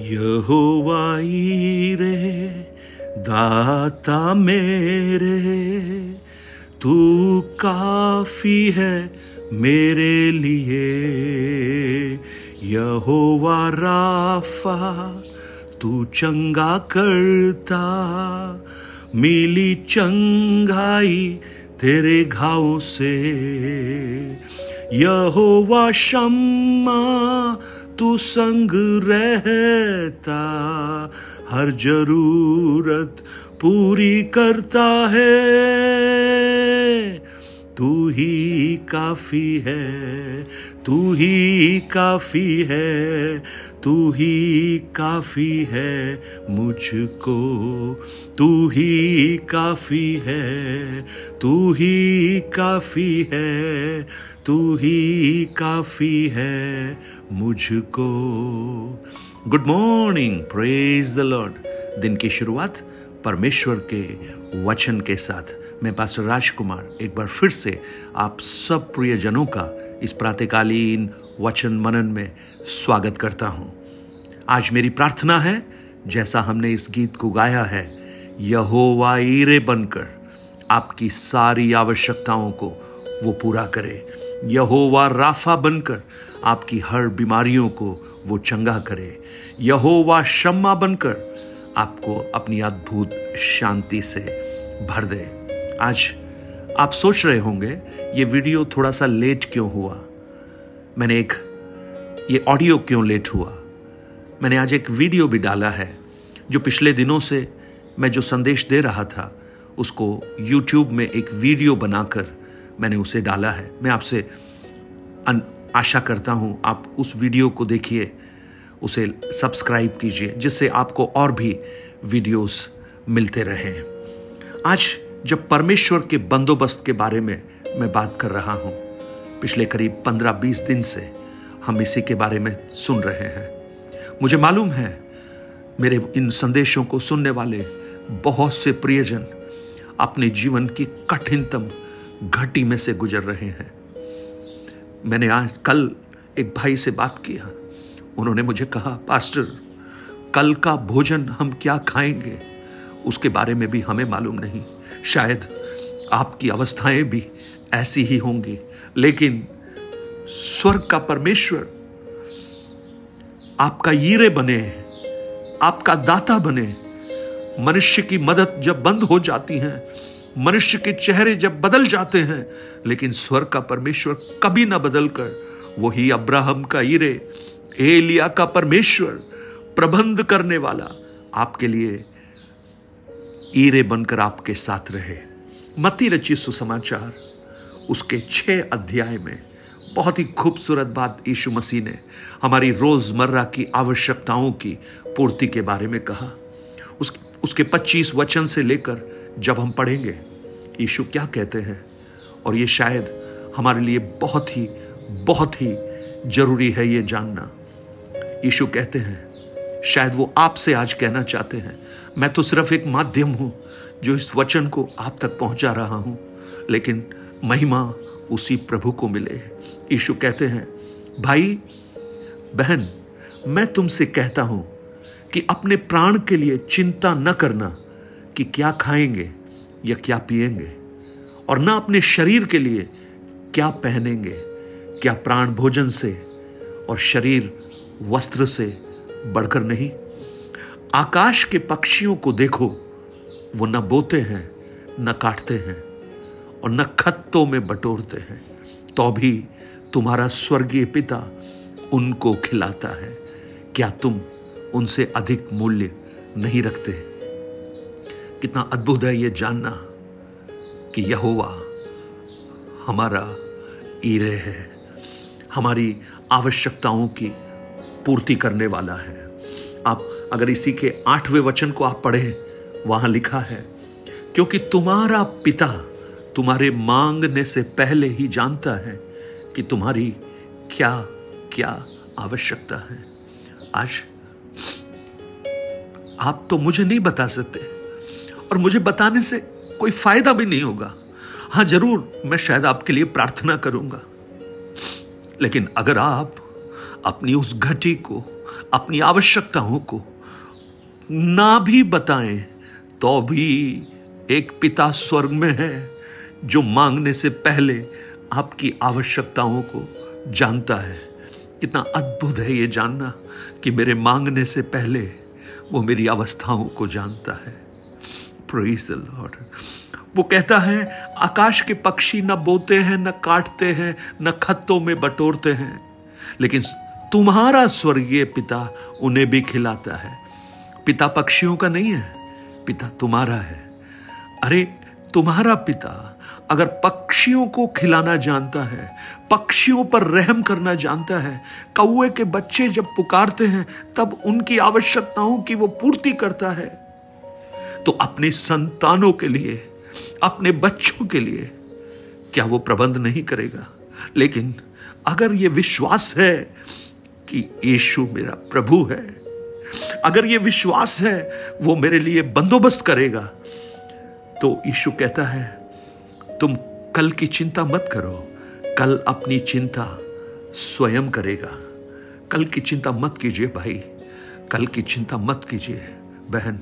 यहोवा रे दाता मेरे, तू काफ़ी है मेरे लिए। यहोवा राफा, तू चंगा करता, मिली चंगाई तेरे घाव से। यहोवा शम्मा तू संग रहता हर ज़रूरत पूरी करता है। तू ही काफ़ी है, तू ही काफ़ी है, तू ही काफ़ी है मुझको, तू ही काफ़ी है, तू ही काफ़ी है, तू ही काफ़ी है मुझको। Good morning praise the Lord दिन की शुरुआत परमेश्वर के वचन के साथ। मैं पास्टर राजकुमार एक बार फिर से आप सब प्रियजनों का इस प्रातकालीन वचन मनन में स्वागत करता हूँ। आज मेरी प्रार्थना है, जैसा हमने इस गीत को गाया है, यहोवा ईरे बनकर आपकी सारी आवश्यकताओं को वो पूरा करे। यहोवा राफा बनकर आपकी हर बीमारियों को वो चंगा करे। यहोवा शम्मा बनकर आपको अपनी अद्भुत शांति से भर दे। आज आप सोच रहे होंगे, ये वीडियो थोड़ा सा लेट क्यों हुआ? मैंने एक, ये ऑडियो क्यों लेट हुआ? मैंने आज एक वीडियो भी डाला है, जो पिछले दिनों से मैं जो संदेश दे रहा था, उसको यूट्यूब में एक वीडियो बनाकर मैंने उसे डाला है। मैं आपसे आशा करता हूँ आप उस वीडियो को देखिए। उसे सब्सक्राइब कीजिए, जिससे आपको और भी वीडियोस मिलते रहें। आज जब परमेश्वर के बंदोबस्त के बारे में मैं बात कर रहा हूँ, पिछले करीब पंद्रह बीस दिन से हम इसी के बारे में सुन रहे हैं। मुझे मालूम है, मेरे इन संदेशों को सुनने वाले बहुत से प्रियजन अपने जीवन की कठिनतम घटी में से गुजर रहे हैं। मैंने आज कल एक भाई से बात किया उन्होंने मुझे कहा, पास्टर, कल का भोजन हम क्या खाएँगे? उसके बारे में भी हमें मालूम नहीं। शायद आपकी अवस्थाएँ भी ऐसी ही होंगी। लेकिन स्वर्ग का परमेश्वर आपका हीरे बने, आपका दाता बने। मनुष्य की मदद जब बंद हो जाती है, मनुष्य के चेहरे जब बदल जाते हैं, लेकिन स्वर्ग का परमेश्वर कभी ना बदल कर वही अब्राहम का ईरे एलिया का परमेश्वर प्रबंध करने वाला आपके लिए ईरे बनकर आपके साथ रहे। मती रची सुसमाचार उसके छह अध्याय में बहुत ही खूबसूरत बात यीशु मसीह ने हमारी रोज़मर्रा की आवश्यकताओं की पूर्ति के बारे में कहा। उस, उसके 25 वचन से लेकर जब हम पढ़ेंगे यीशु क्या कहते हैं? और ये शायद हमारे लिए बहुत ही बहुत ही ज़रूरी है ये जानना। यीशु कहते हैं, शायद वो आपसे आज कहना चाहते हैं। मैं तो सिर्फ़ एक माध्यम हूँ, जो इस वचन को आप तक पहुँचा रहा हूँ। लेकिन महिमा उसी प्रभु को मिले यीशु कहते हैं, भाई, बहन, मैं तुमसे कहता हूँ कि अपने प्राण के लिए चिंता न करना कि क्या खाएँगे या क्या पिएँगे, और ना अपने शरीर के लिए क्या पहनेंगे, क्या प्राण भोजन से, और शरीर वस्त्र से बढ़कर नहीं। आकाश के पक्षियों को देखो, वो न बोते हैं, न काटते हैं और न खत्तों में बटोरते हैं। तो भी तुम्हारा स्वर्गीय पिता उनको खिलाता है। क्या तुम उनसे अधिक मूल्य नहीं रखते? कितना अद्भुत है ये जानना कि यहोवा हमारा ईरे है। हमारी आवश्यकताओं की पूर्ति करने वाला है। आप अगर इसी के आठवें वचन को आप पढ़े, वहाँ लिखा है, क्योंकि तुम्हारा पिता तुम्हारे मांगने से पहले ही जानता है कि तुम्हारी क्या क्या आवश्यकता है। आज आप तो मुझे नहीं बता सकते, और मुझे बताने से कोई फ़ायदा भी नहीं होगा। हाँ, ज़रूर मैं शायद आपके लिए प्रार्थना करूँगा। लेकिन अगर आप अपनी उस घटी को, अपनी आवश्यकताओं को ना भी बताएँ तो भी एक पिता स्वर्ग में है जो मांगने से पहले आपकी आवश्यकताओं को जानता है। कितना अद्भुत है ये जानना कि मेरे मांगने से पहले वो मेरी अवस्थाओं को जानता है। लॉर्ड वो कहता है, आकाश के पक्षी न बोते हैं, न काटते हैं, न खत्तों में बटोरते हैं, लेकिन तुम्हारा स्वर्गीय पिता उन्हें भी खिलाता है। पिता पक्षियों का नहीं है, पिता तुम्हारा है। अरे, तुम्हारा पिता अगर पक्षियों को खिलाना जानता है, पक्षियों पर रहम करना जानता है कौए के बच्चे जब पुकारते हैं, तब उनकी आवश्यकताओं की वो पूर्ति करता है। तो अपने संतानों के लिए, अपने बच्चों के लिए क्या वो प्रबंध नहीं करेगा? लेकिन अगर ये विश्वास है कि यीशु मेरा प्रभु है। अगर ये विश्वास है, वो मेरे लिए बंदोबस्त करेगा। तो यीशु कहता है, तुम कल की चिंता मत करो। कल अपनी चिंता स्वयं करेगा। कल की चिंता मत कीजिए भाई। कल की चिंता मत कीजिए बहन,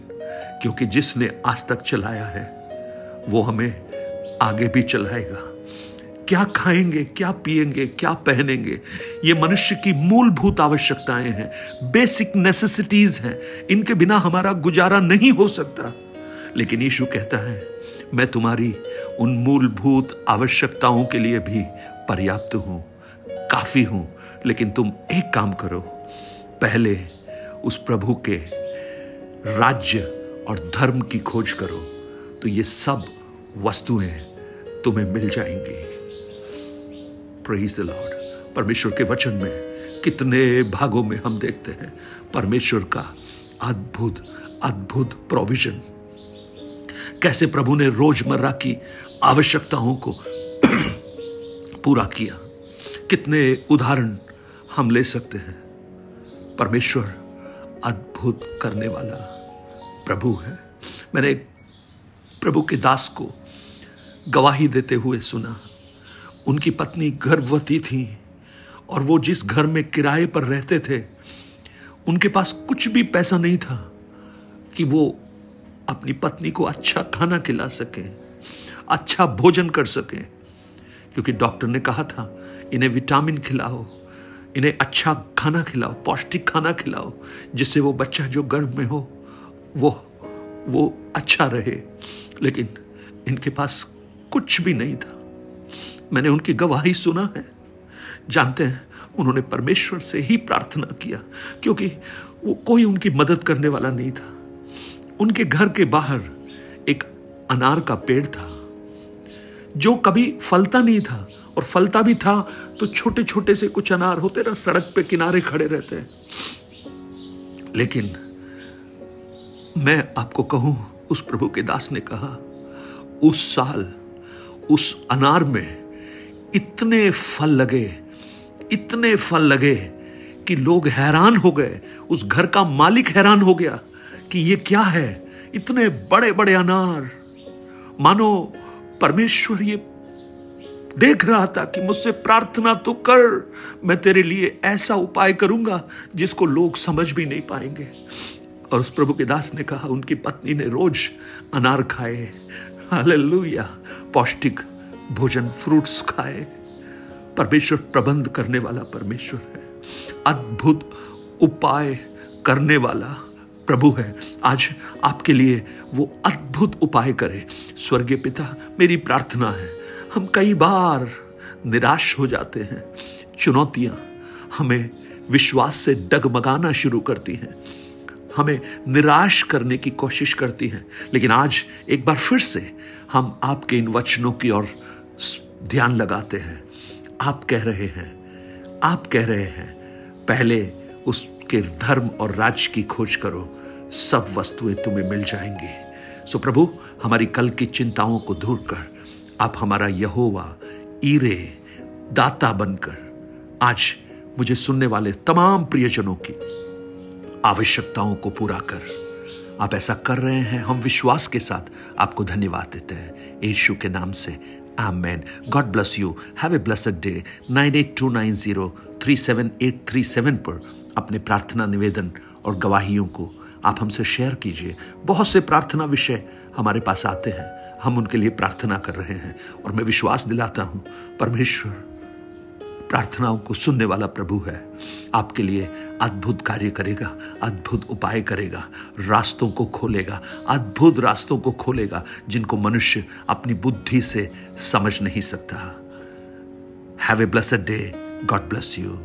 क्योंकि जिसने आज तक चलाया है, वो हमें आगे भी चलाएगा। क्या खाएँगे, क्या पिएँगे, क्या पहनेंगे? ये मनुष्य की मूलभूत आवश्यकताएँ हैं बेसिक नेसेसिटीज हैं। इनके बिना हमारा गुजारा नहीं हो सकता। लेकिन यीशु कहता है, मैं तुम्हारी उन मूलभूत आवश्यकताओं के लिए भी पर्याप्त हूँ, काफ़ी हूँ, लेकिन तुम एक काम करो। पहले उस प्रभु के राज्य और धर्म की खोज करो तो ये सब वस्तुएँ तुम्हें मिल जाएँगी। प्रेज द लॉर्ड परमेश्वर के वचन में कितने भागों में हम देखते हैं परमेश्वर का अद्भुत अद्भुत प्रोविज़न कैसे प्रभु ने रोज़मर्रा की आवश्यकताओं को पूरा किया। कितने उदाहरण हम ले सकते हैं। परमेश्वर अद्भुत करने वाला प्रभु है। मैंने प्रभु के दास को गवाही देते हुए सुना। उनकी पत्नी गर्भवती थी और वो जिस घर में किराए पर रहते थे, उनके पास कुछ भी पैसा नहीं था कि वो अपनी पत्नी को अच्छा खाना खिला सके अच्छा भोजन कर सके। क्योंकि डॉक्टर ने कहा था, इन्हें विटामिन खिलाओ, इन्हें अच्छा खाना खिलाओ, पौष्टिक खाना खिलाओ, जिससे वो बच्चा जो गर्भ में हो, वो वो अच्छा रहे। लेकिन इनके पास कुछ भी नहीं था। मैंने उनकी गवाही सुना है। जानते हैं, उन्होंने परमेश्वर से ही प्रार्थना किया, क्योंकि वो कोई उनकी मदद करने वाला नहीं था। उनके घर के बाहर एक अनार का पेड़ था, जो कभी फलता नहीं था, और फलता भी था तो छोटे छोटे से कुछ अनार होते ना, सड़क पे किनारे खड़े रहते हैं। लेकिन मैं आपको कहूँ, उस प्रभु के दास ने कहा, उस साल, उस अनार में इतने फल लगे, इतने फल लगे कि लोग हैरान हो गए। उस घर का मालिक हैरान हो गया कि ये क्या है? इतने बड़े बड़े अनार। मानो परमेश्वर ये देख रहा था कि मुझसे प्रार्थना तो कर, मैं तेरे लिए ऐसा उपाय करूँगा जिसको लोग समझ भी नहीं पाएँगे। और उस प्रभु के दास ने कहा, उनकी पत्नी ने रोज अनार खाए। हालेलुया, पौष्टिक भोजन फ्रूट्स खाए। परमेश्वर प्रबंध करने वाला परमेश्वर है। अद्भुत उपाय करने वाला प्रभु है। आज आपके लिए वो अद्भुत उपाय करे। स्वर्गीय पिता, मेरी प्रार्थना है, हम कई बार निराश हो जाते हैं। चुनौतियाँ हमें विश्वास से डगमगाना शुरू करती हैं। हमें निराश करने की कोशिश करती हैं। लेकिन आज एक बार फिर से हम आपके इन वचनों की ओर ध्यान लगाते हैं। आप कह रहे हैं, आप कह रहे हैं, पहले उसके धर्म और राज्य की खोज करो, सब वस्तुएँ तुम्हें मिल जाएँगी। सो प्रभु, हमारी कल की चिंताओं को दूर कर। आप हमारा यहोवा, ईरे, दाता बनकर, आज मुझे सुनने वाले तमाम प्रियजनों की आवश्यकताओं को पूरा कर। आप ऐसा कर रहे हैं, हम विश्वास के साथ आपको धन्यवाद देते हैं। यीशु के नाम से eight two nine zero three seven eight three seven पर अपने प्रार्थना निवेदन और गवाहियों को आप हमसे शेयर कीजिए। बहुत से प्रार्थना विषय हमारे पास आते हैं। हम उनके लिए प्रार्थना कर रहे हैं और मैं विश्वास दिलाता हूँ। परमेश्वर प्रार्थनाओं को सुनने वाला प्रभु है। आपके लिए अद्भुत कार्य करेगा, अद्भुत उपाय करेगा, रास्तों को खोलेगा, अद्भुत रास्तों को खोलेगा, जिनको मनुष्य अपनी बुद्धि से समझ नहीं सकता। Have a blessed day God bless you